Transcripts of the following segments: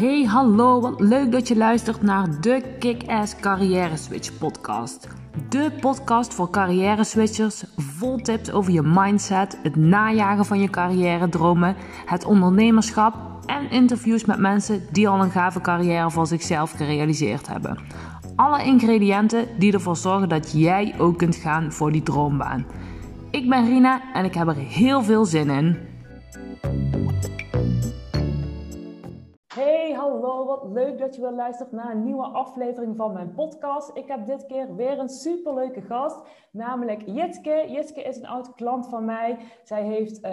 Hey, hallo, wat leuk dat je luistert naar de Kick-Ass Carrière Switch podcast. De podcast voor carrière switchers, vol tips over je mindset, het najagen van je carrière dromen, het ondernemerschap en interviews met mensen die al een gave carrière voor zichzelf gerealiseerd hebben. Alle ingrediënten die ervoor zorgen dat jij ook kunt gaan voor die droombaan. Ik ben Rina en ik heb er heel veel zin in. Hey, hallo, wat leuk dat je weer luistert naar een nieuwe aflevering van mijn podcast. Ik heb dit keer weer een superleuke gast, namelijk Jitske. Jitske is een oud klant van mij. Zij, heeft, uh,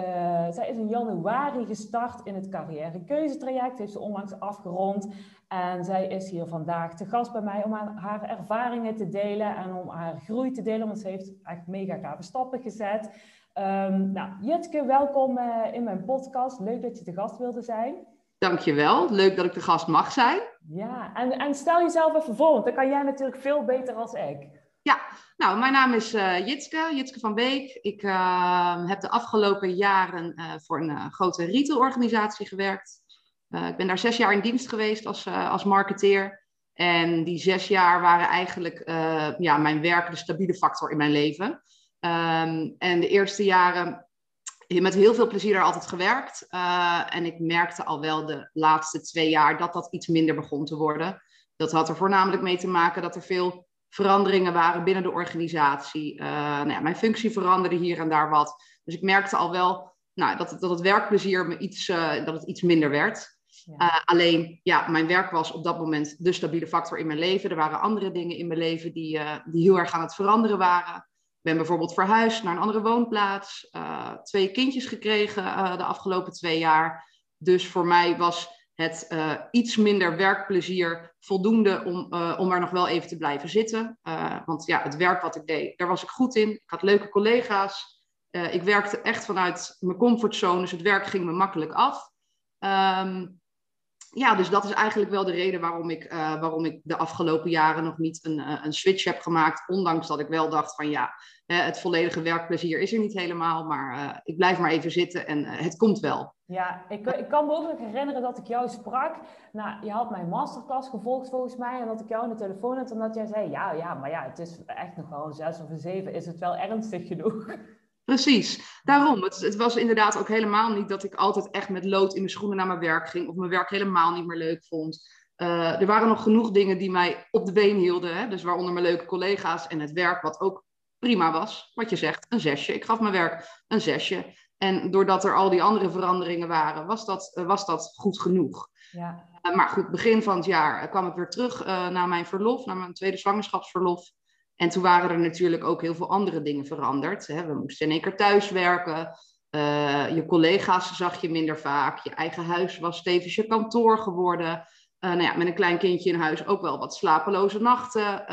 zij is in januari gestart in het carrière-keuzetraject, heeft ze onlangs afgerond. En zij is hier vandaag te gast bij mij om haar ervaringen te delen en om haar groei te delen, want ze heeft echt mega gave stappen gezet. Um, nou, Jitske, welkom uh, in mijn podcast. Leuk dat je te gast wilde zijn. Dankjewel. Leuk dat ik de gast mag zijn. Ja, en, en stel jezelf even voor, want dan kan jij natuurlijk veel beter als ik. Ja, nou, mijn naam is uh, Jitske, Jitske van Beek. Ik uh, heb de afgelopen jaren uh, voor een grote retailorganisatie gewerkt. ik ben daar zes jaar in dienst geweest als, als marketeer. En die zes jaar waren eigenlijk ja, mijn werk de stabiele factor in mijn leven. Um, en de eerste jaren met heel veel plezier daar altijd gewerkt. Uh, en ik merkte al wel de laatste twee jaar dat dat iets minder begon te worden. Dat had er voornamelijk mee te maken dat er veel veranderingen waren binnen de organisatie. Uh, nou ja, mijn functie veranderde hier en daar wat. Dus ik merkte al wel nou, dat, het, dat het werkplezier me iets, uh, dat het iets minder werd. Ja. alleen, ja, mijn werk was op dat moment de stabiele factor in mijn leven. Er waren andere dingen in mijn leven die, die heel erg aan het veranderen waren ben bijvoorbeeld verhuisd naar een andere woonplaats. Uh, twee kindjes gekregen uh, de afgelopen twee jaar. Dus voor mij was het uh, iets minder werkplezier voldoende om, om er nog wel even te blijven zitten. want ja, het werk wat ik deed, daar was ik goed in. Ik had leuke collega's. ik werkte echt vanuit mijn comfortzone, dus het werk ging me makkelijk af. Um, ja, dus dat is eigenlijk wel de reden waarom ik, waarom ik de afgelopen jaren nog niet een, een switch heb gemaakt. Ondanks dat ik wel dacht van ja, het volledige werkplezier is er niet helemaal, maar uh, ik blijf maar even zitten en het komt wel. Ja, ik, ik kan me ook nog herinneren dat ik jou sprak. Nou, je had mijn masterclass gevolgd volgens mij en dat ik jou in de telefoon had en dat jij zei, ja, ja, maar ja, het is echt nog wel een zes of een zeven, is het wel ernstig genoeg? Precies, daarom. Het, het, was inderdaad ook helemaal niet dat ik altijd echt met lood in mijn schoenen naar mijn werk ging of mijn werk helemaal niet meer leuk vond. Uh, er waren nog genoeg dingen die mij op de been hielden. Hè? Dus waaronder mijn leuke collega's en het werk, wat ook prima was. Wat je zegt, een zesje. Ik gaf mijn werk een zesje. En doordat er al die andere veranderingen waren, was dat, uh, was dat goed genoeg. Ja. Uh, maar goed, begin van het jaar kwam ik weer terug naar mijn verlof, naar mijn tweede zwangerschapsverlof. En toen waren er natuurlijk ook heel veel andere dingen veranderd. Hè. We moesten in één keer thuis werken. je collega's zag je minder vaak. Je eigen huis was tevens je kantoor geworden. nou ja, met een klein kindje in huis ook wel wat slapeloze nachten.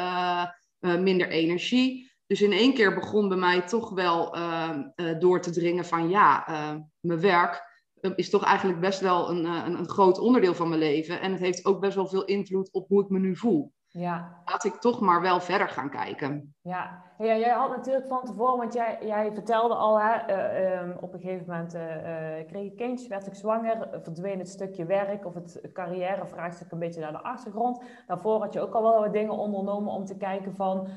minder energie. Dus in één keer begon bij mij toch wel uh, uh, door te dringen van ja, uh, mijn werk is toch eigenlijk best wel een, een, een, groot onderdeel van mijn leven. En het heeft ook best wel veel invloed op hoe ik me nu voel. Ja. Laat ik toch maar wel verder gaan kijken. Ja, ja jij had natuurlijk van tevoren, want jij, jij vertelde al, hè, um, op een gegeven moment kreeg ik kindjes, werd ik zwanger, verdween het stukje werk of het carrièrevraagstuk een beetje naar de achtergrond. Daarvoor had je ook al wel wat dingen ondernomen om te kijken van,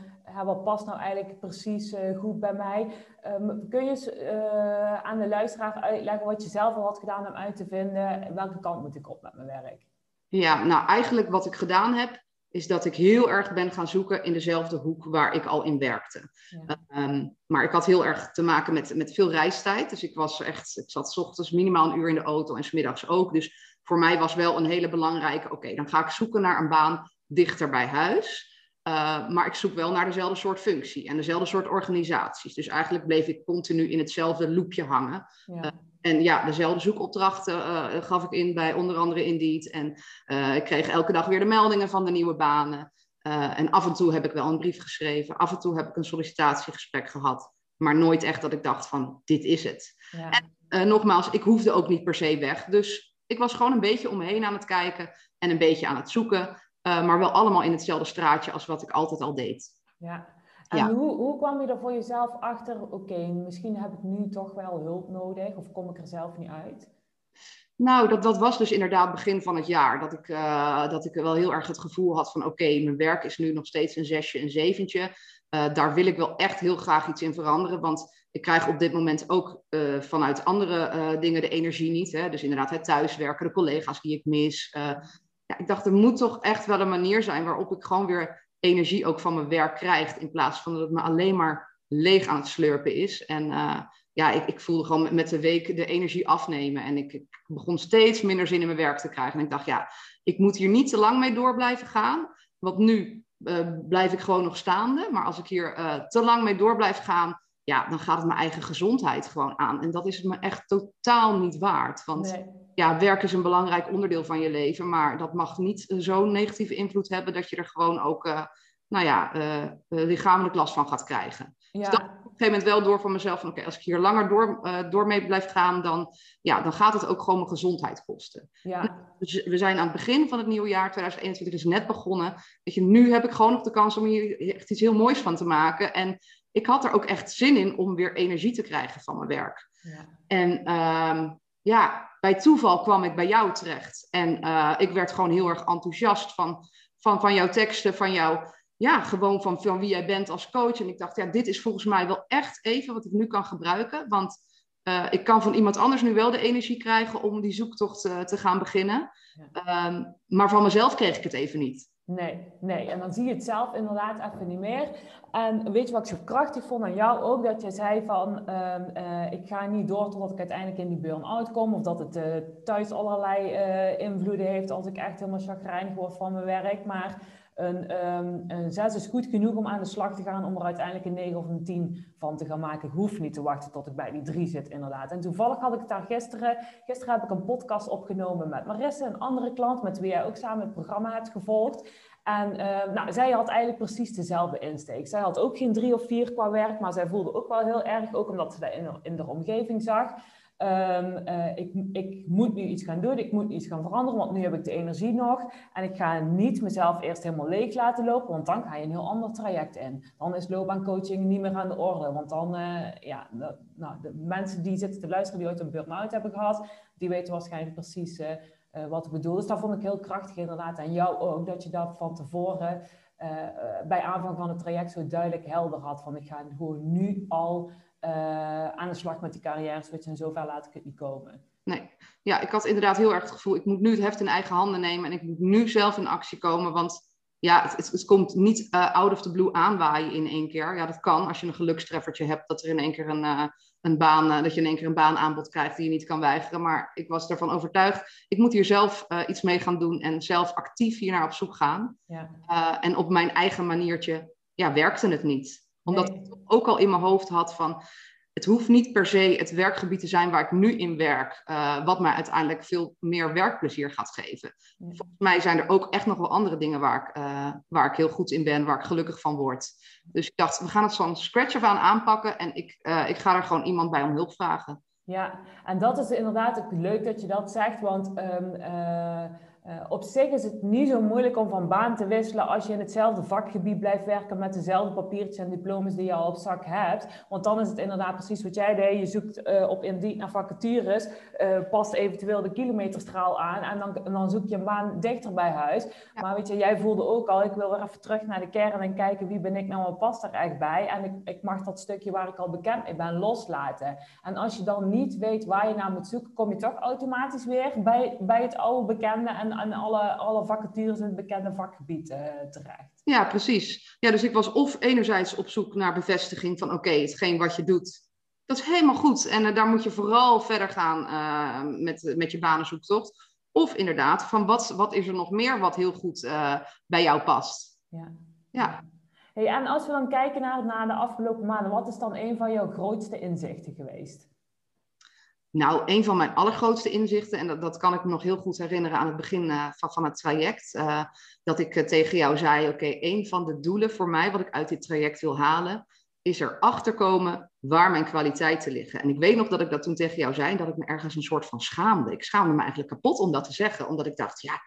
wat past nou eigenlijk precies goed bij mij? Um, kun je uh, aan de luisteraar uitleggen wat je zelf al had gedaan om uit te vinden? Welke kant moet ik op met mijn werk? Ja, nou eigenlijk wat ik gedaan heb, is dat ik heel erg ben gaan zoeken in dezelfde hoek waar ik al in werkte. Ja. Um, maar ik had heel erg te maken met, met veel reistijd. Dus ik was echt, ik zat s ochtends minimaal een uur in de auto en smiddags ook. Dus voor mij was wel een hele belangrijke, oké, okay, dan ga ik zoeken naar een baan dichter bij huis. Uh, maar ik zoek wel naar dezelfde soort functie en dezelfde soort organisaties. Dus eigenlijk bleef ik continu in hetzelfde loopje hangen. Ja. Uh, en ja, dezelfde zoekopdrachten uh, gaf ik in bij onder andere Indeed. En ik kreeg elke dag weer de meldingen van de nieuwe banen. en af en toe heb ik wel een brief geschreven. Af en toe heb ik een sollicitatiegesprek gehad. Maar nooit echt dat ik dacht van, dit is het. Ja. En nogmaals, ik hoefde ook niet per se weg. Dus ik was gewoon een beetje om me heen aan het kijken en een beetje aan het zoeken. Maar wel allemaal in hetzelfde straatje als wat ik altijd al deed. Ja. En ja. Hoe, hoe kwam je er voor jezelf achter, oké, okay, misschien heb ik nu toch wel hulp nodig of kom ik er zelf niet uit? Nou, dat, dat was dus inderdaad begin van het jaar. Dat ik, uh, dat ik wel heel erg het gevoel had van oké, mijn werk is nu nog steeds een zesje, een zeventje. Uh, daar wil ik wel echt heel graag iets in veranderen. Want ik krijg op dit moment ook uh, vanuit andere dingen de energie niet. Hè? Dus inderdaad het thuiswerken, de collega's die ik mis. ja, ik dacht, er moet toch echt wel een manier zijn waarop ik gewoon weer energie ook van mijn werk krijg. In plaats van dat het me alleen maar leeg aan het slurpen is. En ja, ik, ik voelde gewoon met de week de energie afnemen. En ik, ik, begon steeds minder zin in mijn werk te krijgen. En ik dacht, ja, ik moet hier niet te lang mee door blijven gaan. Want nu uh, blijf ik gewoon nog staande. Maar als ik hier uh, te lang mee door blijf gaan, ja, dan gaat het mijn eigen gezondheid gewoon aan. En dat is het me echt totaal niet waard. Want. Ja, werk is een belangrijk onderdeel van je leven. Maar dat mag niet zo'n negatieve invloed hebben dat je er gewoon ook, uh, nou ja, lichamelijk last van gaat krijgen. Ja. Dus dat op een gegeven moment wel door voor mezelf van oké, als ik hier langer door, uh, door mee blijf gaan, dan, ja, dan gaat het ook gewoon mijn gezondheid kosten. Ja. Dus we zijn aan het begin van het nieuwe jaar, 2021 is net begonnen. Weet je, nu heb ik gewoon nog de kans om hier echt iets heel moois van te maken. En ik had er ook echt zin in om weer energie te krijgen van mijn werk. Ja. En um, ja, bij toeval kwam ik bij jou terecht. En uh, ik werd gewoon heel erg enthousiast van, van, van jouw teksten, van jouw ja, gewoon van, van wie jij bent als coach. En ik dacht, ja, dit is volgens mij wel echt even wat ik nu kan gebruiken. Want uh, ik kan van iemand anders nu wel de energie krijgen om die zoektocht uh, te gaan beginnen. Ja. Um, maar van mezelf kreeg ik het even niet. Nee, nee. En dan zie je het zelf inderdaad even niet meer. En weet je wat ik zo krachtig vond aan jou ook? Dat je zei van, um, uh, ik ga niet door totdat ik uiteindelijk in die burn-out kom. Of dat het uh, thuis allerlei uh, invloeden heeft als ik echt helemaal chagrijnig word van mijn werk. Maar een, um, een 6 is goed genoeg om aan de slag te gaan om er uiteindelijk een 9 of een 10 van te gaan maken. Ik hoef niet te wachten tot ik bij die 3 zit, inderdaad. En toevallig had ik het daar gisteren. Gisteren heb ik een podcast opgenomen met Marisse, een andere klant met wie jij ook samen het programma hebt gevolgd. En uh, nou, zij had eigenlijk precies dezelfde insteek. Zij had ook geen drie of vier qua werk, maar zij voelde ook wel heel erg, ook omdat ze dat in de omgeving zag. Um, uh, ik, ik, moet nu iets gaan doen, ik moet iets gaan veranderen, want nu heb ik de energie nog. En ik ga niet mezelf eerst helemaal leeg laten lopen, want dan ga je een heel ander traject in. Dan is loopbaancoaching niet meer aan de orde, want dan, uh, ja, de, nou, de mensen die zitten te luisteren die ooit een burn-out hebben gehad, die weten waarschijnlijk precies uh, wat ik bedoel. Dus dat vond ik heel krachtig inderdaad aan jou ook, dat je dat van tevoren bij aanvang van het traject zo duidelijk helder had. Van ik ga gewoon nu al uh, aan de slag met die carrière switch en zover laat ik het niet komen. Nee, ja, ik had inderdaad heel erg het gevoel, ik moet nu het heft in eigen handen nemen en ik moet nu zelf in actie komen, want ja, het, het, komt niet uh, out of the blue aanwaaien in één keer. Ja, dat kan als je een gelukstreffertje hebt, dat er in één keer een, uh, een baan, dat je in één keer een baanaanbod krijgt die je niet kan weigeren. Maar ik was ervan overtuigd, ik moet hier zelf iets mee gaan doen en zelf actief hier naar op zoek gaan. Ja. en op mijn eigen maniertje, ja, werkte het niet omdat nee. ik ook al in mijn hoofd had van, het hoeft niet per se het werkgebied te zijn waar ik nu in werk, uh, wat mij uiteindelijk veel meer werkplezier gaat geven. Volgens mij zijn er ook echt nog wel andere dingen waar ik, uh, waar ik heel goed in ben, waar ik gelukkig van word. Dus ik dacht, we gaan het van scratch af aan aanpakken en ik, uh, ik ga er gewoon iemand bij om hulp vragen. Ja, en dat is inderdaad ook leuk dat je dat zegt, want um, uh, op zich is het niet zo moeilijk om van baan te wisselen als je in hetzelfde vakgebied blijft werken met dezelfde papiertjes en diplomas die je al op zak hebt. Want dan is het inderdaad precies wat jij deed. Je zoekt uh, op Indeed naar vacatures, uh, past eventueel de kilometerstraal aan en dan, en dan zoek je een baan dichter bij huis. Ja. Maar weet je, jij voelde ook al, ik wil weer even terug naar de kern en kijken wie ben ik nou, wat past er echt bij. En ik, ik mag dat stukje waar ik al bekend mee ben loslaten. En als je dan niet weet waar je naar moet zoeken, kom je toch automatisch weer bij, bij het oude bekende en aan alle, alle vacatures in het bekende vakgebied uh, terecht. Ja, precies. Ja, dus ik was of enerzijds op zoek naar bevestiging van oké, okay, hetgeen wat je doet, dat is helemaal goed. En uh, daar moet je vooral verder gaan uh, met, met je banenzoektocht. Of inderdaad, van wat, wat is er nog meer wat heel goed bij jou past. Ja. ja. Hey, en als we dan kijken naar, naar de afgelopen maanden, wat is dan een van jouw grootste inzichten geweest? Nou, een van mijn allergrootste inzichten, en dat, dat kan ik me nog heel goed herinneren aan het begin uh, van, van het traject, uh, dat ik uh, tegen jou zei, oké, okay, een van de doelen voor mij, wat ik uit dit traject wil halen, is erachter komen waar mijn kwaliteiten liggen. En ik weet nog dat ik dat toen tegen jou zei, dat ik me ergens een soort van schaamde. Ik schaamde me eigenlijk kapot om dat te zeggen, omdat ik dacht, ja,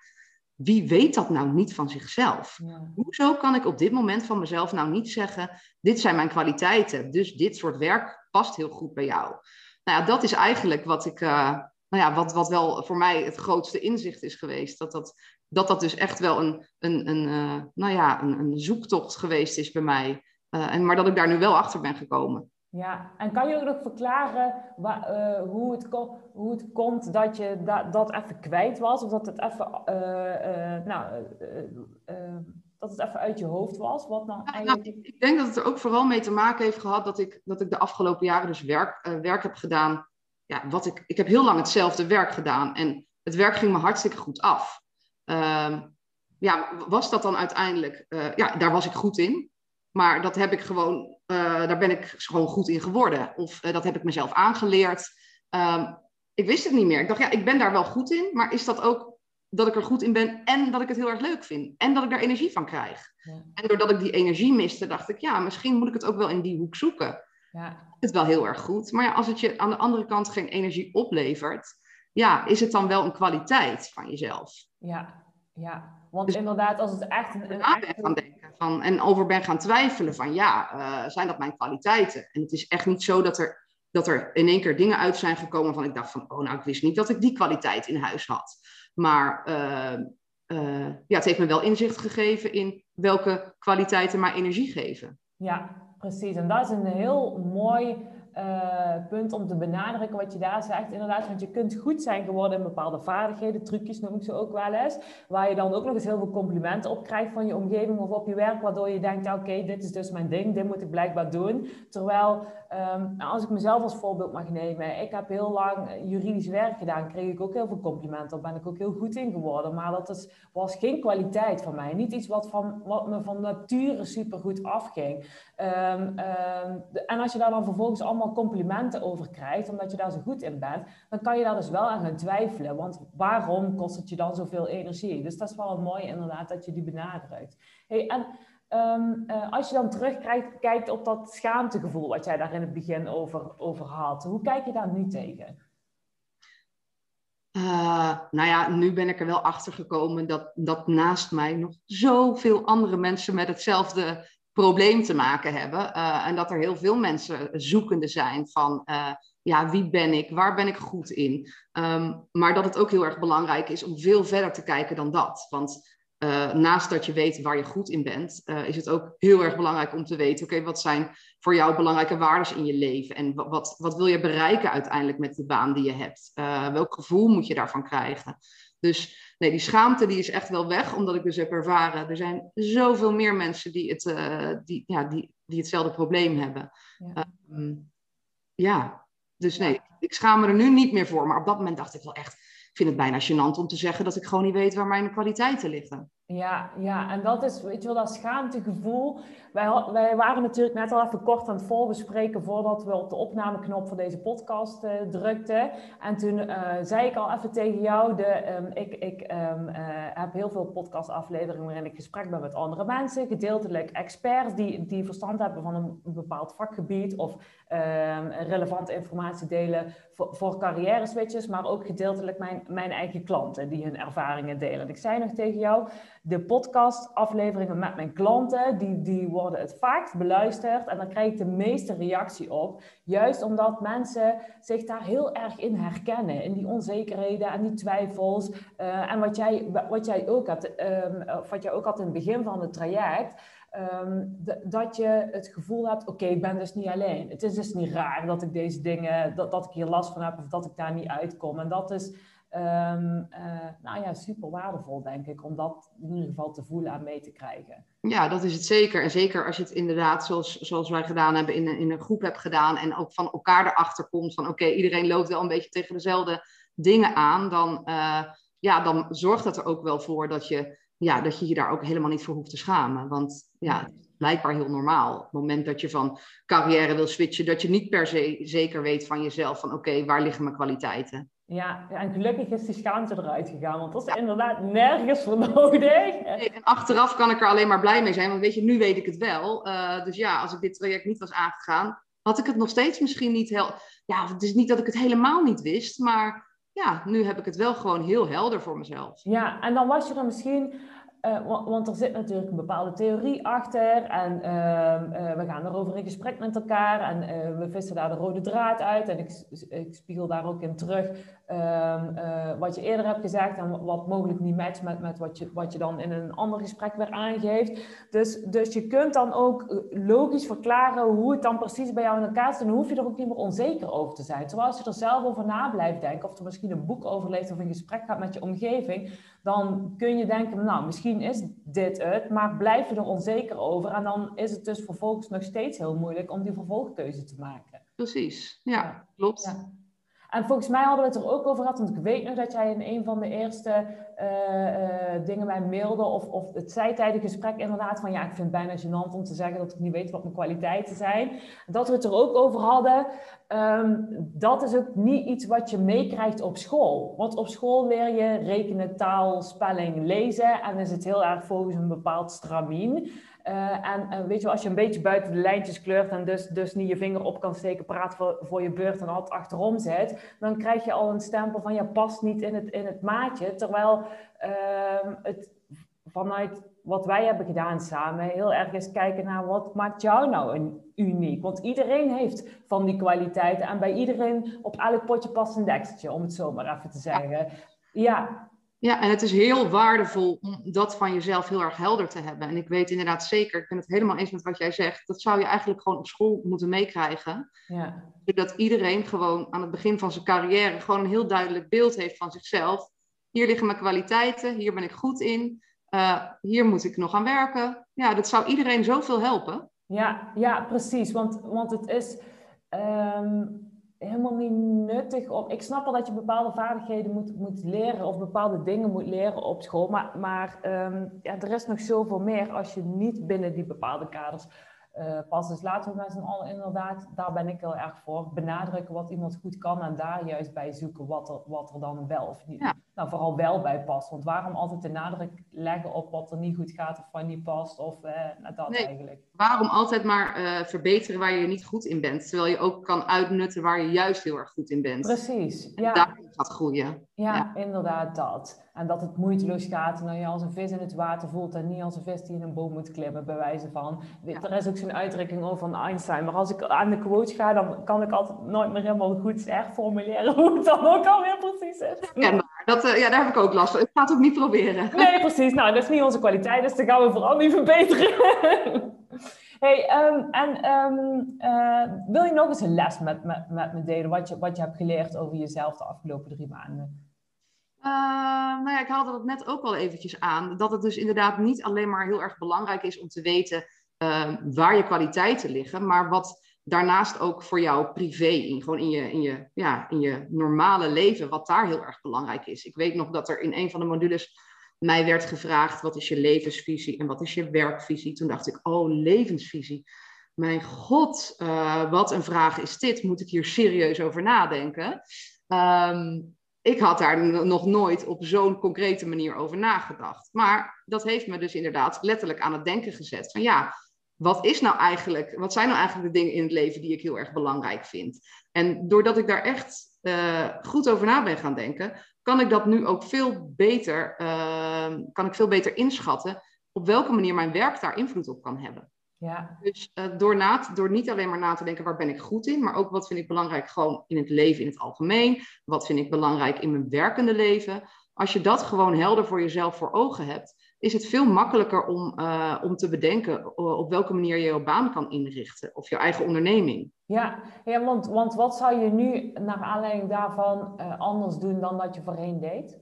wie weet dat nou niet van zichzelf? Ja. Hoezo kan ik op dit moment van mezelf nou niet zeggen, dit zijn mijn kwaliteiten, dus dit soort werk past heel goed bij jou? Nou ja, dat is eigenlijk wat ik, uh, nou ja, wat, wat wel voor mij het grootste inzicht is geweest. Dat dat, dat, dat dus echt wel een, een, een, uh, nou ja, een, een zoektocht geweest is bij mij. Uh, en, maar dat ik daar nu wel achter ben gekomen. Ja, en kan je ook nog verklaren waar, hoe, het hoe het komt dat je da dat even kwijt was? Of dat het even, nou, dat het even uit je hoofd was? Wat nou eigenlijk... Nou, ik denk dat het er ook vooral mee te maken heeft gehad dat ik, dat ik de afgelopen jaren dus werk, werk heb gedaan ja, wat ik, ik heb heel lang hetzelfde werk gedaan en het werk ging me hartstikke goed af. Uh, ja, was dat dan uiteindelijk, uh, ja, daar was ik goed in. Maar dat heb ik gewoon, uh, daar ben ik gewoon goed in geworden. Of uh, dat heb ik mezelf aangeleerd. Um, ik wist het niet meer. Ik dacht, ja, ik ben daar wel goed in. Maar is dat ook dat ik er goed in ben en dat ik het heel erg leuk vind? En dat ik daar energie van krijg? Ja. En doordat ik die energie miste, dacht ik, ja, misschien moet ik het ook wel in die hoek zoeken. Ja. Het wel heel erg goed. Maar ja, als het je aan de andere kant geen energie oplevert, ja, is het dan wel een kwaliteit van jezelf? Ja, ja. Want dus, inderdaad, als het echt een. een echt... gaan denken van, en over ben gaan twijfelen van ja, uh, zijn dat mijn kwaliteiten? En het is echt niet zo dat er, dat er in één keer dingen uit zijn gekomen van ik dacht van, oh nou, ik wist niet dat ik die kwaliteit in huis had. Maar uh, uh, ja, het heeft me wel inzicht gegeven in welke kwaliteiten mij energie geven. Ja, Precies, en dat is een heel mooi uh, punt om te benadrukken wat je daar zegt. Inderdaad, want je kunt goed zijn geworden in bepaalde vaardigheden, trucjes noem ik ze ook wel eens. Waar je dan ook nog eens heel veel complimenten op krijgt van je omgeving of op je werk. Waardoor je denkt, oké, dit is dus mijn ding, dit moet ik blijkbaar doen. Terwijl, um, als ik mezelf als voorbeeld mag nemen. Ik heb heel lang juridisch werk gedaan, kreeg ik ook heel veel complimenten. Daar ben ik ook heel goed in geworden. Maar dat was geen kwaliteit van mij. Niet iets wat, van, wat me van nature supergoed afging. Um, um, en als je daar dan vervolgens allemaal complimenten over krijgt, omdat je daar zo goed in bent, dan kan je daar dus wel aan gaan twijfelen. Want waarom kost het je dan zoveel energie? Dus dat is wel mooi inderdaad dat je die benadrukt. Hey, en um, uh, als je dan terugkijkt op dat schaamtegevoel wat jij daar in het begin over, over had, hoe kijk je daar nu tegen? Uh, nou ja, nu ben ik er wel achter gekomen dat, dat naast mij nog zoveel andere mensen met hetzelfde probleem te maken hebben. Uh, en dat er heel veel mensen zoekende zijn van uh, ja, wie ben ik, waar ben ik goed in. Um, maar dat het ook heel erg belangrijk is om veel verder te kijken dan dat. Want uh, naast dat je weet waar je goed in bent, is het ook heel erg belangrijk om te weten, oké, wat zijn voor jou belangrijke waarden in je leven? En wat, wat, wat, wil je bereiken uiteindelijk met de baan die je hebt? welk gevoel moet je daarvan krijgen? Dus nee, die schaamte die is echt wel weg, omdat ik dus heb ervaren, er zijn zoveel meer mensen die, het, uh, die, ja, die, die hetzelfde probleem hebben. Ja. Um, ja, dus nee, ik schaam me er nu niet meer voor, maar op dat moment dacht ik wel echt, ik vind het bijna gênant om te zeggen dat ik gewoon niet weet waar mijn kwaliteiten liggen. Ja, ja, en dat is, weet je wel, dat schaamtegevoel. Wij, wij waren natuurlijk net al even kort aan het voorbespreken voordat we op de opnameknop voor deze podcast uh, drukten. En toen uh, zei ik al even tegen jou, de, um, ik, ik um, uh, heb heel veel podcastafleveringen waarin ik gesprek ben met andere mensen, gedeeltelijk experts die, die verstand hebben van een bepaald vakgebied of um, relevante informatie delen voor, voor carrière switches, maar ook gedeeltelijk mijn, mijn eigen klanten die hun ervaringen delen. ik zei nog tegen jou, de podcastafleveringen met mijn klanten, die, die worden het vaakst beluisterd en dan krijg ik de meeste reactie op. Juist omdat mensen zich daar heel erg in herkennen, in die onzekerheden en die twijfels. Uh, en wat jij, wat jij ook hebt, um, wat jij ook had in het begin van het traject. Um, dat je het gevoel hebt, oké, ik ben dus niet alleen. Het is dus niet raar dat ik deze dingen, dat, dat ik hier last van heb of dat ik daar niet uitkom. En dat is Um, uh, nou ja, super waardevol, denk ik, om dat in ieder geval te voelen en mee te krijgen. Ja, dat is het zeker. En zeker als je het inderdaad, zoals, zoals wij gedaan hebben, in een, in een groep hebt gedaan en ook van elkaar erachter komt van oké, iedereen loopt wel een beetje tegen dezelfde dingen aan, dan, uh, ja, dan zorgt dat er ook wel voor dat je, ja, dat je je daar ook helemaal niet voor hoeft te schamen. Want ja, blijkbaar heel normaal. Op het moment dat je van carrière wil switchen, dat je niet per se zeker weet van jezelf van oké, okay, waar liggen mijn kwaliteiten? Ja, en gelukkig is die schaamte eruit gegaan, want dat is inderdaad nergens voor nodig. En achteraf kan ik er alleen maar blij mee zijn, want weet je, nu weet ik het wel. Uh, dus ja, als ik dit traject niet was aangegaan, had ik het nog steeds misschien niet heel... Ja, het is niet dat ik het helemaal niet wist, maar ja, nu heb ik het wel gewoon heel helder voor mezelf. Ja, en dan was je er misschien want, want, er zit natuurlijk een bepaalde theorie achter en ehm, we gaan erover in gesprek met elkaar en we vissen daar de rode draad uit en ik, ik spiegel daar ook in terug ehm, wat je eerder hebt gezegd en wat mogelijk niet matcht met, met wat, je, wat je dan in een ander gesprek weer aangeeft. Dus, dus je kunt dan ook logisch verklaren hoe het dan precies bij jou in elkaar zit en hoef je er ook niet meer onzeker over te zijn. Terwijl als je er zelf over na blijft denken of er misschien een boek over leest of een gesprek gaat met je omgeving, dan kun je denken, nou, misschien is dit het, maar blijf je er onzeker over. En dan is het dus vervolgens nog steeds heel moeilijk om die vervolgkeuze te maken. Precies, ja, klopt. Ja. En volgens mij hadden we het er ook over gehad, want ik weet nog dat jij in een van de eerste uh, uh, dingen mij mailde, of, of het zei tijdens gesprek inderdaad van ja, ik vind het bijna gênant om te zeggen dat ik niet weet wat mijn kwaliteiten zijn. Dat we het er ook over hadden, um, dat is ook niet iets wat je meekrijgt op school. Want op school leer je rekenen, taal, spelling, lezen en is het heel erg volgens een bepaald stramien. Uh, en weet je als je een beetje buiten de lijntjes kleurt en dus, dus niet je vinger op kan steken, praat voor, voor je beurt en altijd achterom zet, dan krijg je al een stempel van je past niet in het, in het maatje. Terwijl uh, het vanuit wat wij hebben gedaan samen heel erg is kijken naar wat maakt jou nou een uniek. Want iedereen heeft van die kwaliteiten en bij iedereen op elk potje past een dekseltje, om het zo maar even te zeggen. Ja, en het is heel waardevol om dat van jezelf heel erg helder te hebben. En ik weet inderdaad zeker, ik ben het helemaal eens met wat jij zegt, dat zou je eigenlijk gewoon op school moeten meekrijgen. Ja. Zodat iedereen gewoon aan het begin van zijn carrière gewoon een heel duidelijk beeld heeft van zichzelf. Hier liggen mijn kwaliteiten, hier ben ik goed in, uh, hier moet ik nog aan werken. Ja, dat zou iedereen zoveel helpen. Ja, ja precies. Want, want het is. Um helemaal niet nuttig om. Ik snap wel dat je bepaalde vaardigheden moet, moet leren of bepaalde dingen moet leren op school. Maar, maar um, ja, er is nog zoveel meer als je niet binnen die bepaalde kaders uh, past. Dus laten we met z'n allen inderdaad, daar ben ik heel erg voor, benadrukken wat iemand goed kan en daar juist bij zoeken wat er, wat er dan wel of niet. Nou, vooral wel bij past. Want waarom altijd de nadruk leggen op wat er niet goed gaat of wat niet past? Of uh, dat nee, eigenlijk. Waarom altijd maar uh, verbeteren waar je niet goed in bent? Terwijl je ook kan uitnutten waar je juist heel erg goed in bent. Precies. Ja. daar gaat groeien. Ja, ja, inderdaad dat. En dat het moeiteloos gaat en dat je als een vis in het water voelt en niet als een vis die in een boom moet klimmen, bij wijze van. Er is ook zo'n uitdrukking over van Einstein. Maar als ik aan de quote ga, dan kan ik altijd nooit meer helemaal goed erg formuleren hoe het dan ook alweer precies is. Ja, dat, uh, ja, daar heb ik ook last van. Ik ga het ook niet proberen. Nee, precies. Nou, dat is niet onze kwaliteit, dus dan gaan we vooral niet verbeteren. hey, um, en um, uh, wil je nog eens een les met, met, met me delen, wat je, wat je hebt geleerd over jezelf de afgelopen drie maanden? Uh, nou ja, ik haalde dat net ook al eventjes aan. Dat het dus inderdaad niet alleen maar heel erg belangrijk is om te weten waar je kwaliteiten liggen, maar wat daarnaast ook voor jou privé, in, gewoon in je, in, je, ja, in je normale leven, wat daar heel erg belangrijk is. Ik weet nog dat er in een van de modules mij werd gevraagd, wat is je levensvisie en wat is je werkvisie? Toen dacht ik, oh, levensvisie. Mijn god, uh, wat een vraag is dit? Moet ik hier serieus over nadenken? Um, ik had daar nog nooit op zo'n concrete manier over nagedacht. Maar dat heeft me dus inderdaad letterlijk aan het denken gezet. Van ja, wat is nou eigenlijk, wat zijn nou eigenlijk de dingen in het leven die ik heel erg belangrijk vind? En doordat ik daar echt uh, goed over na ben gaan denken, kan ik dat nu ook veel beter, uh, kan ik veel beter inschatten op welke manier mijn werk daar invloed op kan hebben. Ja. Dus uh, door, na, door niet alleen maar na te denken waar ben ik goed in, maar ook wat vind ik belangrijk gewoon in het leven in het algemeen, wat vind ik belangrijk in mijn werkende leven. Als je dat gewoon helder voor jezelf voor ogen hebt, is het veel makkelijker om, uh, om te bedenken op welke manier je je baan kan inrichten of je eigen onderneming. Ja, ja want, want wat zou je nu naar aanleiding daarvan uh, anders doen dan dat je voorheen deed?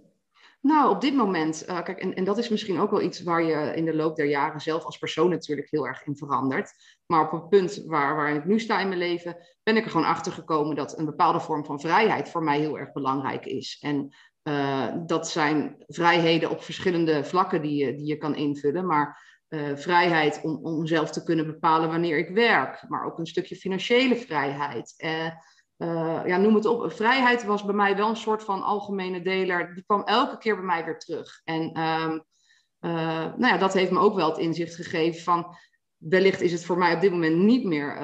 Nou, op dit moment, uh, kijk, en, en dat is misschien ook wel iets waar je in de loop der jaren zelf als persoon natuurlijk heel erg in verandert. Maar op een punt waar, waar ik nu sta in mijn leven, ben ik er gewoon achter gekomen dat een bepaalde vorm van vrijheid voor mij heel erg belangrijk is. En uh, dat zijn vrijheden op verschillende vlakken die je, die je kan invullen. Maar uh, vrijheid om, om zelf te kunnen bepalen wanneer ik werk. Maar ook een stukje financiële vrijheid. Uh, ja, noem het op. Vrijheid was bij mij wel een soort van algemene deler. Die kwam elke keer bij mij weer terug. En ehm, nou ja, dat heeft me ook wel het inzicht gegeven van wellicht is het voor mij op dit moment niet meer,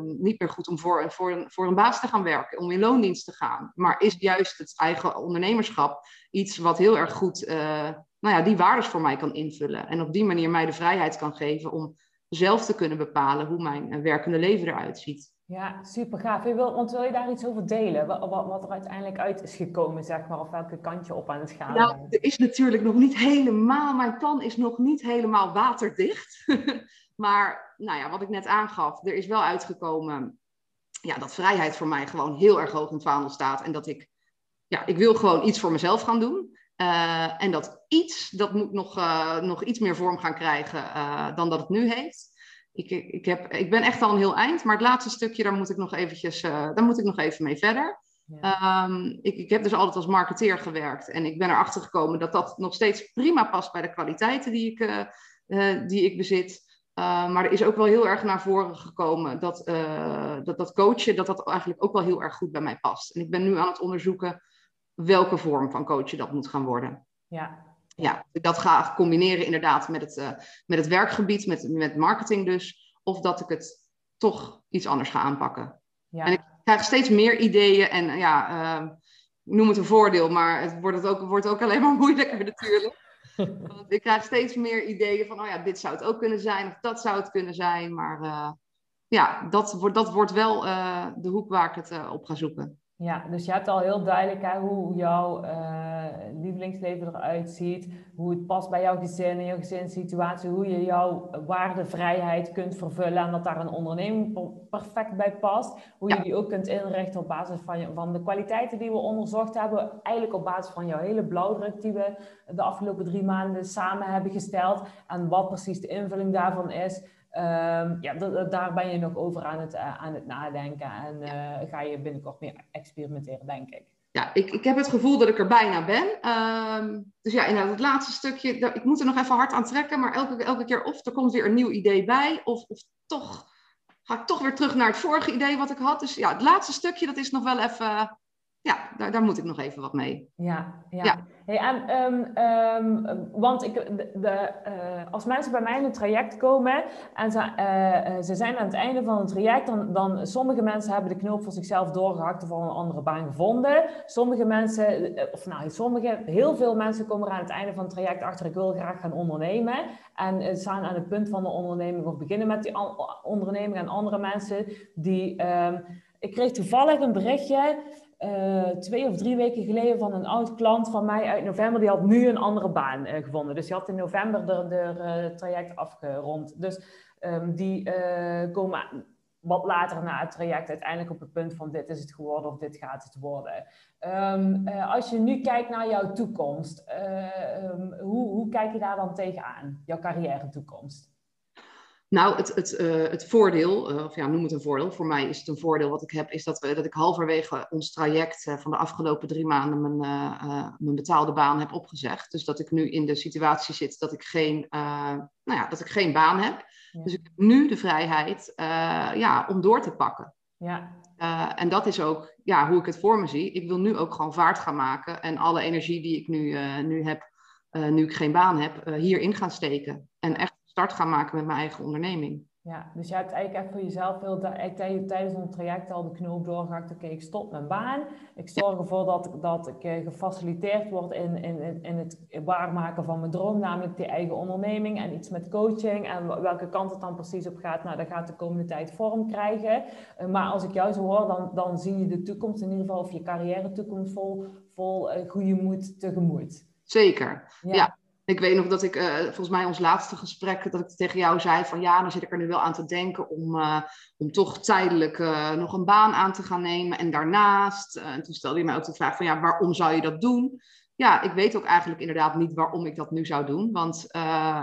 niet meer goed om voor, voor, een, voor een baas te gaan werken, om in loondienst te gaan. Maar is juist het eigen ondernemerschap iets wat heel erg goed uh, nou ja, die waardes voor mij kan invullen. En op die manier mij de vrijheid kan geven om zelf te kunnen bepalen hoe mijn werkende leven eruit ziet. Ja, super gaaf. Wil, want wil je daar iets over delen? Wat, wat, wat, er uiteindelijk uit is gekomen, zeg maar, of welke kant je op aan het gaan Nou, er is natuurlijk nog niet helemaal, mijn plan is nog niet helemaal waterdicht. maar, nou ja, wat ik net aangaf, er is wel uitgekomen ja, dat vrijheid voor mij gewoon heel erg hoog in het vaandel staat. En dat ik, ja, ik wil gewoon iets voor mezelf gaan doen. Uh, en dat iets, dat moet nog, uh, nog iets meer vorm gaan krijgen uh, dan dat het nu heeft ik, ik, heb, ik ben echt al een heel eind, maar het laatste stukje, daar moet ik nog eventjes, daar moet ik nog even mee verder. Um, ik, ik heb dus altijd als marketeer gewerkt en ik ben erachter gekomen dat dat nog steeds prima past bij de kwaliteiten die ik, die ik bezit. Maar er is ook wel heel erg naar voren gekomen dat, dat dat coachen, dat dat eigenlijk ook wel heel erg goed bij mij past. En ik ben nu aan het onderzoeken welke vorm van coachen dat moet gaan worden. Ja, ja, dat ga combineren inderdaad met het, uh, met het werkgebied, met, met marketing dus. Of dat ik het toch iets anders ga aanpakken. Ja. En ik krijg steeds meer ideeën en ja, noem het een voordeel, maar het wordt, het ook, wordt ook alleen maar moeilijker natuurlijk. Want ik krijg steeds meer ideeën van, oh ja, dit zou het ook kunnen zijn, of dat zou het kunnen zijn. Maar uh, ja, dat, wordt dat wordt wel de hoek waar ik het op ga zoeken. Ja, dus je hebt al heel duidelijk hè, hoe jouw uh, lievelingsleven eruit ziet, hoe het past bij jouw gezin en jouw gezinssituatie, hoe je jouw waardevrijheid kunt vervullen en dat daar een onderneming perfect bij past. Hoe je die ook kunt inrichten op basis van, je, van de kwaliteiten die we onderzocht hebben, eigenlijk op basis van jouw hele blauwdruk die we de afgelopen drie maanden samen hebben gesteld en wat precies de invulling daarvan is. Um, ja, daar ben je nog over aan het, uh, aan het nadenken en uh, ga je binnenkort meer experimenteren, denk ik. Ja, ik, ik heb het gevoel dat ik er bijna ben. Um, dus ja, inderdaad, het laatste stukje, ik moet er nog even hard aan trekken, maar elke, elke keer of er komt weer een nieuw idee bij, of, of toch ga ik toch weer terug naar het vorige idee wat ik had. Dus ja, het laatste stukje, dat is nog wel even, ja, daar, daar moet ik nog even wat mee. Ja, ja. ja. Hey, en, um, um, want ik, de, de uh, als mensen bij mij in een traject komen en ze, uh, ze zijn aan het einde van het traject, dan, dan sommige mensen hebben de knoop voor zichzelf doorgehakt of al een andere baan gevonden. Sommige mensen, of nou, sommige, heel veel mensen komen er aan het einde van het traject achter, ik wil graag gaan ondernemen. En staan aan het punt van de onderneming of beginnen met die onderneming. En andere mensen die, um, ik kreeg toevallig een berichtje uh, twee of drie weken geleden van een oud klant van mij uit november. Die had nu een andere baan uh, gevonden. Dus die had in november de, de uh, traject afgerond. Dus um, die komen wat later na het traject uiteindelijk op het punt van dit is het geworden of dit gaat het worden. Um, als je nu kijkt naar jouw toekomst, um, hoe, hoe kijk je daar dan tegenaan? Jouw carrière toekomst? Nou, het, het, uh, het voordeel, uh, of ja, noem het een voordeel, voor mij is het een voordeel wat ik heb, is dat, we, dat ik halverwege ons traject uh, van de afgelopen drie maanden mijn, mijn betaalde baan heb opgezegd. Dus dat ik nu in de situatie zit dat ik geen, nou ja, dat ik geen baan heb. Ja. Dus ik heb nu de vrijheid ja, om door te pakken. Ja. en dat is ook ja, hoe ik het voor me zie. Ik wil nu ook gewoon vaart gaan maken en alle energie die ik nu, nu heb, nu ik geen baan heb, hierin gaan steken. En echt start gaan maken met mijn eigen onderneming. Ja, dus je hebt eigenlijk echt voor jezelf heel tijdens een traject al de knoop doorgehakt. Oké, ik stop mijn baan. Ik zorg ervoor dat, dat ik eh, gefaciliteerd word in, in, in het waarmaken van mijn droom, namelijk die eigen onderneming en iets met coaching. En welke kant het dan precies op gaat, nou, dat gaat de komende tijd vorm krijgen. Eh, maar als ik jou zo hoor, dan, dan zie je de toekomst in ieder geval, of je carrière toekomst vol, vol uh, goede moed tegemoet. Zeker, ja. Ik weet nog dat ik, uh, volgens mij ons laatste gesprek, dat ik tegen jou zei van ja, dan zit ik er nu wel aan te denken om, uh, om toch tijdelijk uh, nog een baan aan te gaan nemen. En daarnaast, en toen stelde je mij ook de vraag van ja, waarom zou je dat doen? Ja, ik weet ook eigenlijk inderdaad niet waarom ik dat nu zou doen. Want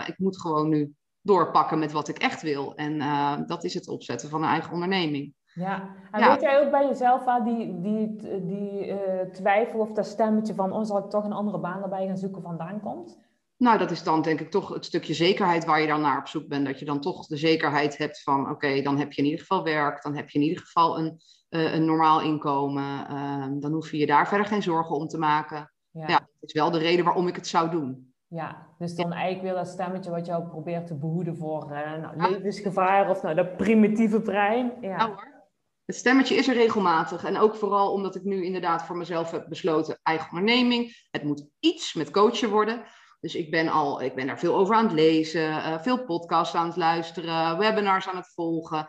ik moet gewoon nu doorpakken met wat ik echt wil. En dat is het opzetten van een eigen onderneming. Ja, en weet jij ook bij jezelf aan die, die, die twijfel of dat stemmetje van, oh, zal ik toch een andere baan erbij gaan zoeken vandaan komt? Nou, dat is dan denk ik toch het stukje zekerheid waar je dan naar op zoek bent. Dat je dan toch de zekerheid hebt van oké, dan heb je in ieder geval werk, dan heb je in ieder geval een, uh, een normaal inkomen. Uh, dan hoef je je daar verder geen zorgen om te maken. Ja. ja, dat is wel de reden waarom ik het zou doen. Ja, dus dan eigenlijk weer dat stemmetje wat jou probeert te behoeden voor uh, nou, levensgevaar of nou, dat primitieve brein. Ja. Nou hoor. Het stemmetje is er regelmatig. En ook vooral omdat ik nu inderdaad voor mezelf heb besloten eigen onderneming. Het moet iets met coachen worden. Dus ik ben, al, ik ben daar veel over aan het lezen, veel podcasts aan het luisteren, webinars aan het volgen.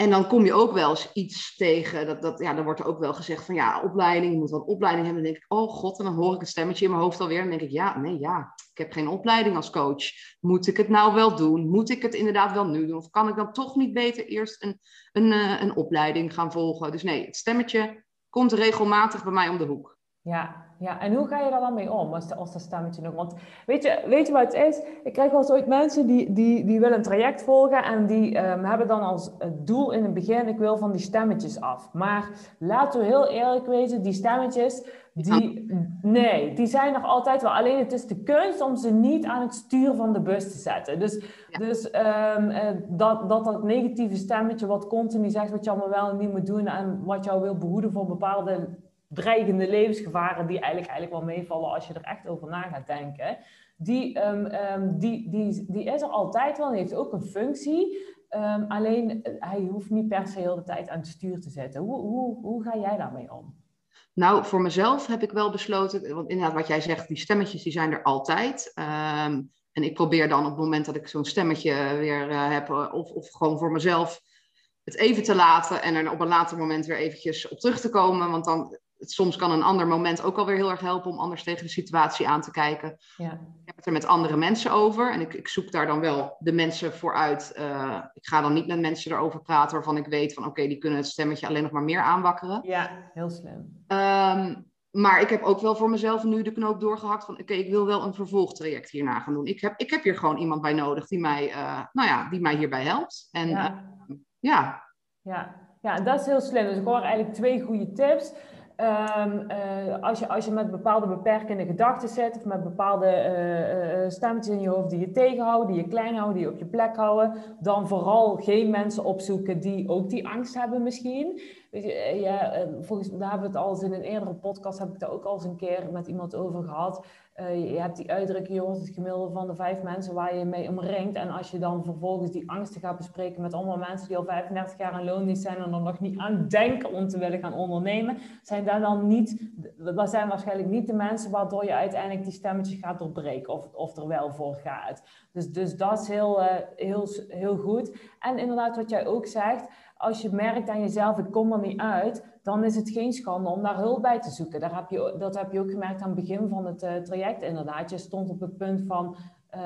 En dan kom je ook wel eens iets tegen. Dat, dat, ja, dan wordt er ook wel gezegd van ja, opleiding, je moet wel een opleiding hebben. Dan denk ik, oh god, en dan hoor ik een stemmetje in mijn hoofd alweer. Dan denk ik, ja, nee, ja, ik heb geen opleiding als coach. Moet ik het nou wel doen? Moet ik het inderdaad wel nu doen? Of kan ik dan toch niet beter eerst een, een, eh, een opleiding gaan volgen? Dus nee, het stemmetje komt regelmatig bij mij om de hoek. Ja, ja, en hoe ga je daar dan mee om als, als dat stemmetje nog? Want weet je, weet je wat het is? Ik krijg wel eens ooit mensen die, die, die willen een traject volgen en die um, hebben dan als doel in het begin, ik wil van die stemmetjes af. Maar laten we heel eerlijk wezen, die stemmetjes, die, nee, die zijn nog altijd wel. Alleen het is de kunst om ze niet aan het stuur van de bus te zetten. Dus, dus um, dat, dat dat negatieve stemmetje wat continu zegt wat je allemaal wel en niet moet doen en wat jou wil behoeden voor bepaalde dreigende levensgevaren die eigenlijk, eigenlijk wel meevallen als je er echt over na gaat denken. Die, um, um, die, die, die is er altijd wel en heeft ook een functie. Um, alleen eh, hij hoeft niet per se heel de tijd aan het stuur te zetten. Hoe, hoe, hoe ga jij daarmee om? Nou, voor mezelf heb ik wel besloten, want inderdaad wat jij zegt, die stemmetjes die zijn er altijd. en ik probeer dan op het moment dat ik zo'n stemmetje weer uh, heb, eh, of, of gewoon voor mezelf het even te laten en er op een later moment weer eventjes op terug te komen. Want dan soms kan een ander moment ook alweer heel erg helpen om anders tegen de situatie aan te kijken. Ja. Ik heb het er met andere mensen over en ik, ik zoek daar dan wel de mensen voor uit. Uh, ik ga dan niet met mensen erover praten waarvan ik weet van oké, die kunnen het stemmetje alleen nog maar meer aanwakkeren. Ja, heel slim. Um, maar ik heb ook wel voor mezelf nu de knoop doorgehakt van oké, ik wil wel een vervolgtraject hierna gaan doen. Ik heb, ik heb hier gewoon iemand bij nodig die mij, uh, nou ja, die mij hierbij helpt. En ja. Uh, ja. ja. Ja, dat is heel slim. Dus ik hoor eigenlijk twee goede tips. Um, uh, als, je, als je met bepaalde beperkende gedachten zit, of met bepaalde uh, stemmetjes in je hoofd die je tegenhouden, die je klein houden, die je op je plek houden, dan vooral geen mensen opzoeken die ook die angst hebben misschien. Weet je, ja, volgens daar hebben we het al eens in een eerdere podcast, heb ik daar ook al eens een keer met iemand over gehad. Uh, je hebt die uitdrukking, je hoort het gemiddelde van de vijf mensen waar je mee omringt. En als je dan vervolgens die angsten gaat bespreken met allemaal mensen die al 35 jaar in loondienst zijn en er nog niet aan denken om te willen gaan ondernemen, zijn daar dan niet, dat zijn waarschijnlijk niet de mensen waardoor je uiteindelijk die stemmetjes gaat doorbreken of, of er wel voor gaat. Dus, dus dat is heel, uh, heel, heel goed. En inderdaad, wat jij ook zegt, als je merkt aan jezelf, ik kom er niet uit, dan is het geen schande om daar hulp bij te zoeken. Daar heb je, dat heb je ook gemerkt aan het begin van het uh, traject inderdaad. Je stond op het punt van, uh,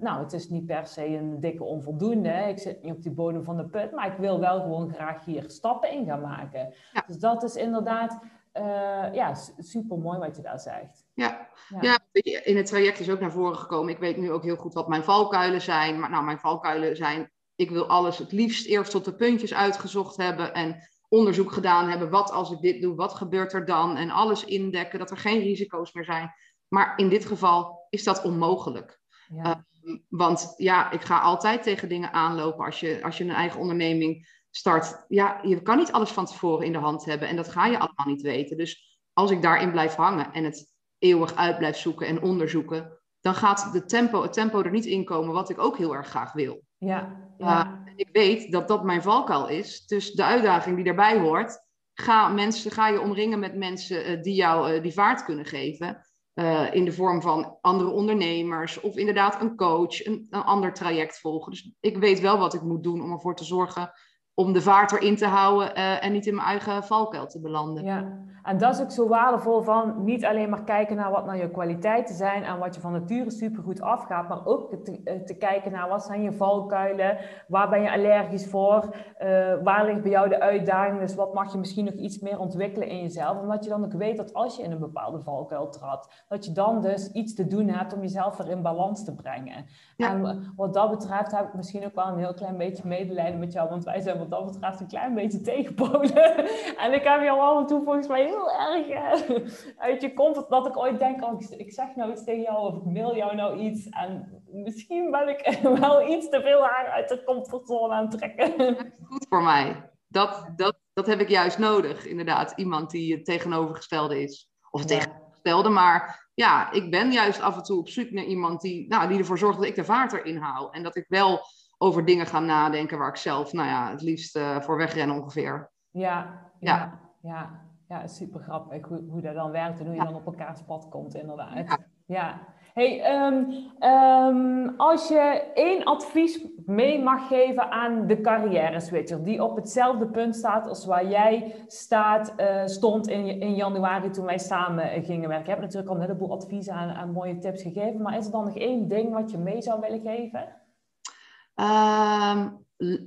nou, het is niet per se een dikke onvoldoende. Ik zit niet op die bodem van de put, maar ik wil wel gewoon graag hier stappen in gaan maken. Dus dat is inderdaad uh, ja, super mooi wat je daar zegt. Ja. ja. Ja. in het traject is ook naar voren gekomen. Ik weet nu ook heel goed wat mijn valkuilen zijn. Maar nou, mijn valkuilen zijn, ik wil alles het liefst eerst tot de puntjes uitgezocht hebben en onderzoek gedaan hebben. Wat als ik dit doe, wat gebeurt er dan? En alles indekken, dat er geen risico's meer zijn. Maar in dit geval is dat onmogelijk. Ja. Uh, want ja, ik ga altijd tegen dingen aanlopen als je, als je een eigen onderneming start. Ja, je kan niet alles van tevoren in de hand hebben en dat ga je allemaal niet weten. Dus als ik daarin blijf hangen en het eeuwig uit blijf zoeken en onderzoeken, dan gaat de tempo, het tempo er niet in komen wat ik ook heel erg graag wil. Ja, ja. Uh, ik weet dat dat mijn valkuil is. Dus de uitdaging die daarbij hoort, ga, mensen, ga je omringen met mensen uh, die jou uh, die vaart kunnen geven. Uh, in de vorm van andere ondernemers of inderdaad een coach, een, een ander traject volgen. Dus ik weet wel wat ik moet doen om ervoor te zorgen om de vaart erin te houden uh, en niet in mijn eigen valkuil te belanden. Ja, en dat is ook zo waardevol van niet alleen maar kijken naar wat nou je kwaliteiten zijn en wat je van nature supergoed afgaat, maar ook te, eh, te kijken naar wat zijn je valkuilen, waar ben je allergisch voor, uh, waar ligt bij jou de uitdaging, dus wat mag je misschien nog iets meer ontwikkelen in jezelf, omdat je dan ook weet dat als je in een bepaalde valkuil trad, dat je dan dus iets te doen hebt om jezelf weer in balans te brengen. Ja. En wat dat betreft heb ik misschien ook wel een heel klein beetje medelijden met jou, want wij zijn wat dat betreft een klein beetje tegenpolen. en ik heb jou al en toe volgens mij heel erg uh, uit je comfort, dat ik ooit denk, oh, ik, zeg nou iets tegen jou of ik mail jou nou iets. En misschien ben ik wel iets te veel haar uit de comfortzone aan het trekken. Goed voor mij. Dat, dat, dat heb ik juist nodig, inderdaad. Iemand die het tegenovergestelde is. Of het ja. tegenovergestelde, maar ja, ik ben juist af en toe op zoek naar iemand die, nou, die ervoor zorgt dat ik de vaart erin hou. En dat ik wel over dingen ga nadenken waar ik zelf, nou ja, het liefst uh, voor wegren ongeveer. Ja, ja, ja, ja, super grappig hoe, hoe dat dan werkt en hoe je dan op elkaars pad komt, inderdaad. Ja. Hey, ehm, ehm, als je één advies mee mag geven aan de carrière switcher die op hetzelfde punt staat als waar jij staat, uh, stond in, in januari toen wij samen gingen werken. Je hebt natuurlijk al een heleboel adviezen en, mooie tips gegeven, maar is er dan nog één ding wat je mee zou willen geven? Um,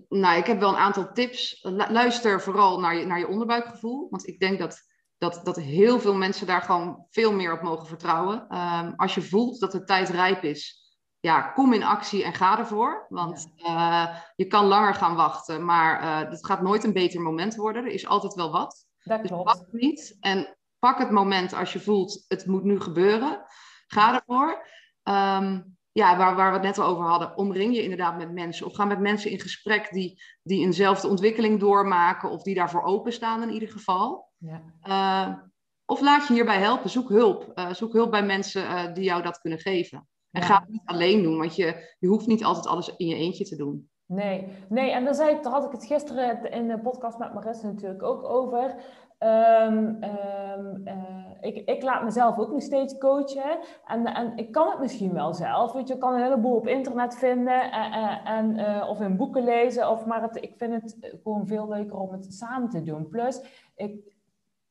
nou, ik heb wel een aantal tips. Luister vooral naar je, naar je onderbuikgevoel, want ik denk dat dat, dat heel veel mensen daar gewoon veel meer op mogen vertrouwen. Um, als je voelt dat de tijd rijp is, ja, kom in actie en ga ervoor. Want uh, je kan langer gaan wachten, maar uh, het gaat nooit een beter moment worden. Er is altijd wel wat. Dat dus klopt. wacht niet en pak het moment als je voelt, het moet nu gebeuren. Ga ervoor. Um, ja, waar, waar we het net al over hadden, omring je inderdaad met mensen. Of ga met mensen in gesprek die, die eenzelfde ontwikkeling doormaken of die daarvoor openstaan in ieder geval. Ja. Uh, of laat je hierbij helpen. Zoek hulp. Uh, zoek hulp bij mensen uh, die jou dat kunnen geven. En ga het niet alleen doen, want je, je hoeft niet altijd alles in je eentje te doen. Nee, nee, en daar, zei, daar had ik het gisteren in de podcast met Marissa natuurlijk ook over. Um, um, uh, ik, ik, laat mezelf ook nog steeds coachen. En, en ik kan het misschien wel zelf. Weet je, ik kan een heleboel op internet vinden. En, en uh, of in boeken lezen. Of, maar het, ik vind het gewoon veel leuker om het samen te doen. Plus, ik,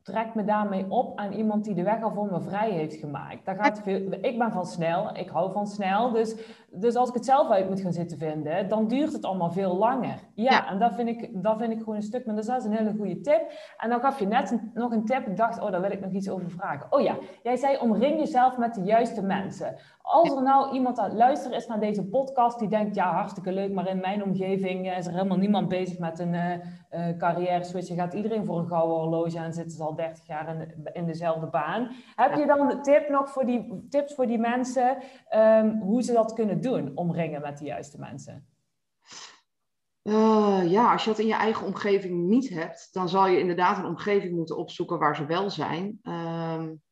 trek me daarmee op aan iemand die de weg al voor me vrij heeft gemaakt. Daar gaat veel, ik ben van snel, ik hou van snel. Dus, dus als ik het zelf uit moet gaan zitten vinden, dan duurt het allemaal veel langer. Ja, en dat vind, ik, dat vind ik gewoon een stuk, maar dus dat is een hele goede tip. En dan gaf je net nog een tip, ik dacht, oh, daar wil ik nog iets over vragen. Oh ja, jij zei omring jezelf met de juiste mensen. Als er nou iemand aan het luisteren is naar deze podcast die denkt, ja, hartstikke leuk, maar in mijn omgeving is er helemaal niemand bezig met een uh, uh, carrière switch. Je gaat iedereen voor een gouden horloge en zitten ze al 30 jaar in, in dezelfde baan. Heb je dan een tip nog voor die, tips voor die mensen, um, hoe ze dat kunnen doen, omringen met de juiste mensen? Uh, ja, als je dat in je eigen omgeving niet hebt, dan zal je inderdaad een omgeving moeten opzoeken waar ze wel zijn. Um,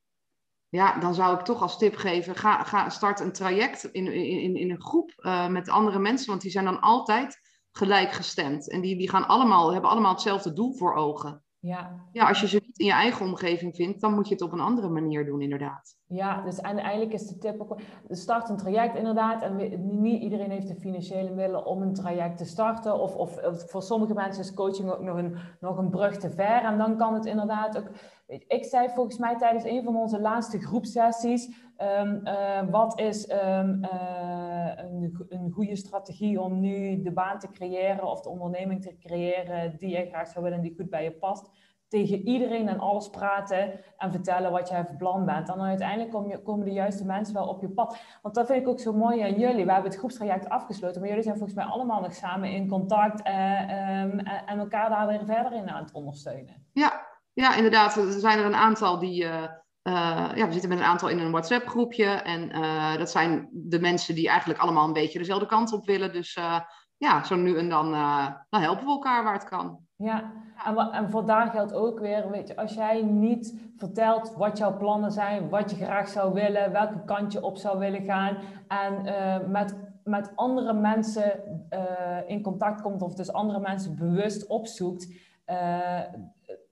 ja, dan zou ik toch als tip geven, ga, ga start een traject in, in, in een groep uh, met andere mensen, want die zijn dan altijd gelijkgestemd. En die, die gaan allemaal, hebben allemaal hetzelfde doel voor ogen. Ja. ja, als je ze niet in je eigen omgeving vindt, dan moet je het op een andere manier doen, inderdaad. Ja, dus eigenlijk is de tip ook, start een traject inderdaad. En niet iedereen heeft de financiële middelen om een traject te starten. Of, of, of voor sommige mensen is coaching ook nog een, nog een brug te ver. En dan kan het inderdaad ook ik zei volgens mij tijdens een van onze laatste groepsessies, um, uh, wat is um, uh, een, een, goede strategie om nu de baan te creëren of de onderneming te creëren die je graag zou willen en die goed bij je past. Tegen iedereen en alles praten en vertellen wat jij van plan bent. En dan uiteindelijk kom je, komen de juiste mensen wel op je pad. Want dat vind ik ook zo mooi aan jullie. We hebben het groepstraject afgesloten, maar jullie zijn volgens mij allemaal nog samen in contact uh, um, en elkaar daar weer verder in aan het ondersteunen. Ja, ja, inderdaad. Er zijn er een aantal die. Uh, uh, ja, we zitten met een aantal in een WhatsApp-groepje. En uh, dat zijn de mensen die eigenlijk allemaal een beetje dezelfde kant op willen. Dus ja, zo nu en dan, dan helpen we elkaar waar het kan. Ja, en, en geldt ook weer, weet je, als jij niet vertelt wat jouw plannen zijn, wat je graag zou willen, welke kant je op zou willen gaan en met, met andere mensen in contact komt of dus andere mensen bewust opzoekt,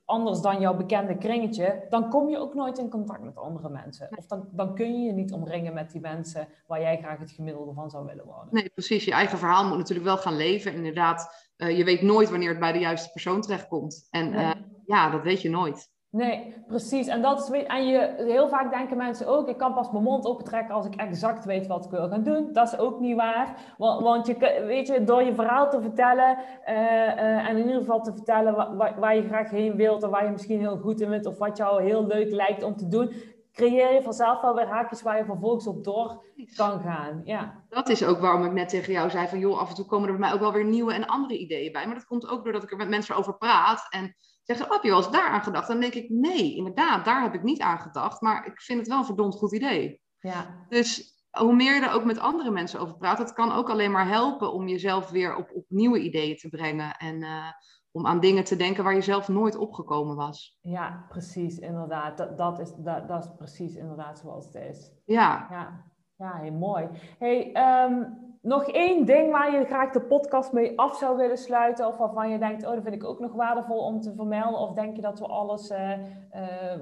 anders dan jouw bekende kringetje, dan kom je ook nooit in contact met andere mensen. Of dan, dan kun je je niet omringen met die mensen waar jij graag het gemiddelde van zou willen worden. Nee, precies. Je eigen verhaal moet natuurlijk wel gaan leven. Inderdaad, uh, je weet nooit wanneer het bij de juiste persoon terechtkomt. En nee. uh, ja, dat weet je nooit. Nee, precies. En, dat is, en je, heel vaak denken mensen ook, ik kan pas mijn mond opentrekken als ik exact weet wat ik wil gaan doen. Dat is ook niet waar. Want, want je, weet je, door je verhaal te vertellen uh, uh, en in ieder geval te vertellen waar, waar, je graag heen wilt en waar je misschien heel goed in bent of wat jou heel leuk lijkt om te doen, creëer je vanzelf wel weer haakjes waar je vervolgens op door kan gaan. Ja. Dat is ook waarom ik net tegen jou zei van joh, af en toe komen er bij mij ook wel weer nieuwe en andere ideeën bij. Maar dat komt ook doordat ik er met mensen over praat en zeggen, oh, heb je wel eens daar aan gedacht? Dan denk ik, nee, inderdaad, daar heb ik niet aan gedacht. Maar ik vind het wel een verdomd goed idee. Ja. Dus hoe meer je er ook met andere mensen over praat, dat kan ook alleen maar helpen om jezelf weer op, op nieuwe ideeën te brengen. En uh, om aan dingen te denken waar je zelf nooit opgekomen was. Ja, precies, inderdaad. Dat, dat, is, dat, dat is precies inderdaad zoals het is. Ja. Ja, ja heel mooi. Hey, um, nog één ding waar je graag de podcast mee af zou willen sluiten, of waarvan je denkt, oh, dat vind ik ook nog waardevol om te vermelden, of denk je dat we alles uh, uh,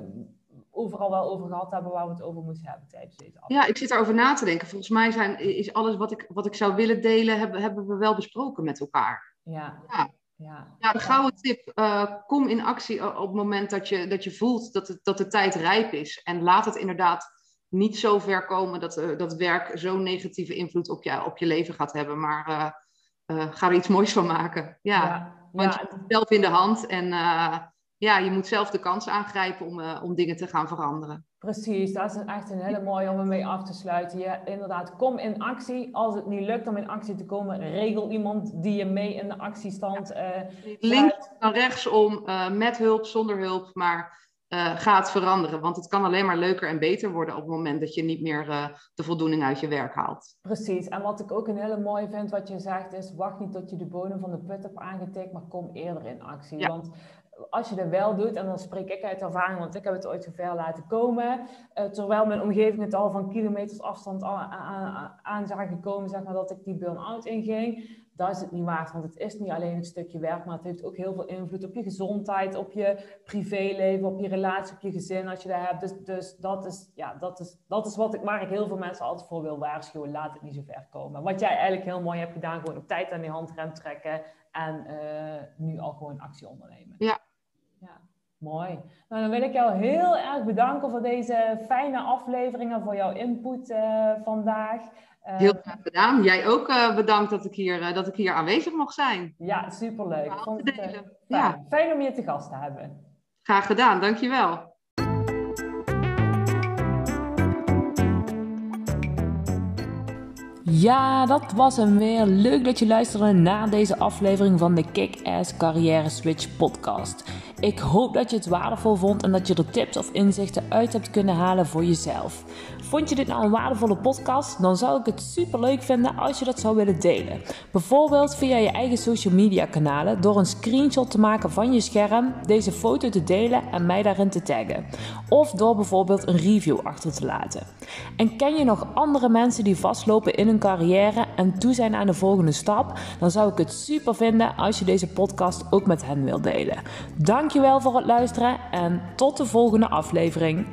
over overal wel over gehad hebben waar we het over moesten hebben tijdens deze aflevering. Ja, ik zit erover na te denken. Volgens mij zijn, is alles wat ik, wat ik zou willen delen, hebben, hebben we wel besproken met elkaar. Ja. ja. Ja, ja de gouden tip, uh, kom in actie op het moment dat je, dat je voelt dat, het, dat de tijd rijp is. En laat het inderdaad niet zo ver komen dat, uh, dat werk zo'n negatieve invloed op je, op je leven gaat hebben. Maar uh, ga er iets moois van maken. Ja, ja want je hebt het zelf in de hand en ja, je moet zelf de kans aangrijpen om, om dingen te gaan veranderen. Precies, dat is echt een hele mooie om ermee af te sluiten. Je, inderdaad, kom in actie. Als het niet lukt om in actie te komen, regel iemand die je mee in de actiestand uh, Links dan rechtsom, uh, met hulp, zonder hulp, maar uh, ga het veranderen. Want het kan alleen maar leuker en beter worden op het moment dat je niet meer de voldoening uit je werk haalt. Precies, en wat ik ook een hele mooie vind wat je zegt is, wacht niet tot je de bodem van de put hebt aangetikt, maar kom eerder in actie. Ja. Want als je dat wel doet, en dan spreek ik uit ervaring, want ik heb het ooit zover laten komen, uh, terwijl mijn omgeving het al van kilometers afstand aan, zagen komen, zeg maar, dat ik die burn-out inging, dat is het niet waard, want het is niet alleen een stukje werk, maar het heeft ook heel veel invloed op je gezondheid, op je privéleven, op je relatie, op je gezin, als je dat hebt. Dus, dus dat, is, ja, dat, is, dat is wat ik, waar ik heel veel mensen altijd voor wil waarschuwen, laat het niet zo ver komen. Wat jij eigenlijk heel mooi hebt gedaan, gewoon op tijd aan die handrem trekken en uh, nu al gewoon actie ondernemen. Ja, ja, mooi. Nou, dan wil ik jou heel erg bedanken voor deze fijne afleveringen, voor jouw input uh, vandaag. Uh, heel graag gedaan. Jij ook uh, bedankt dat ik, hier, dat ik hier aanwezig mocht zijn. Ja, superleuk. Vond het, fijn. Ja. fijn om je te gast te hebben. Graag gedaan, dankjewel. Ja, dat was hem weer. Leuk dat je luisterde naar deze aflevering van de Kick-Ass Carrière Switch podcast. Ik hoop dat je het waardevol vond en dat je er tips of inzichten uit hebt kunnen halen voor jezelf. Vond je dit nou een waardevolle podcast? Dan zou ik het super leuk vinden als je dat zou willen delen. Bijvoorbeeld via je eigen social media kanalen door een screenshot te maken van je scherm, deze foto te delen en mij daarin te taggen. Of door bijvoorbeeld een review achter te laten. En ken je nog andere mensen die vastlopen in hun carrière en toe zijn aan de volgende stap? Dan zou ik het super vinden als je deze podcast ook met hen wilt delen. Dankjewel voor het luisteren en tot de volgende aflevering.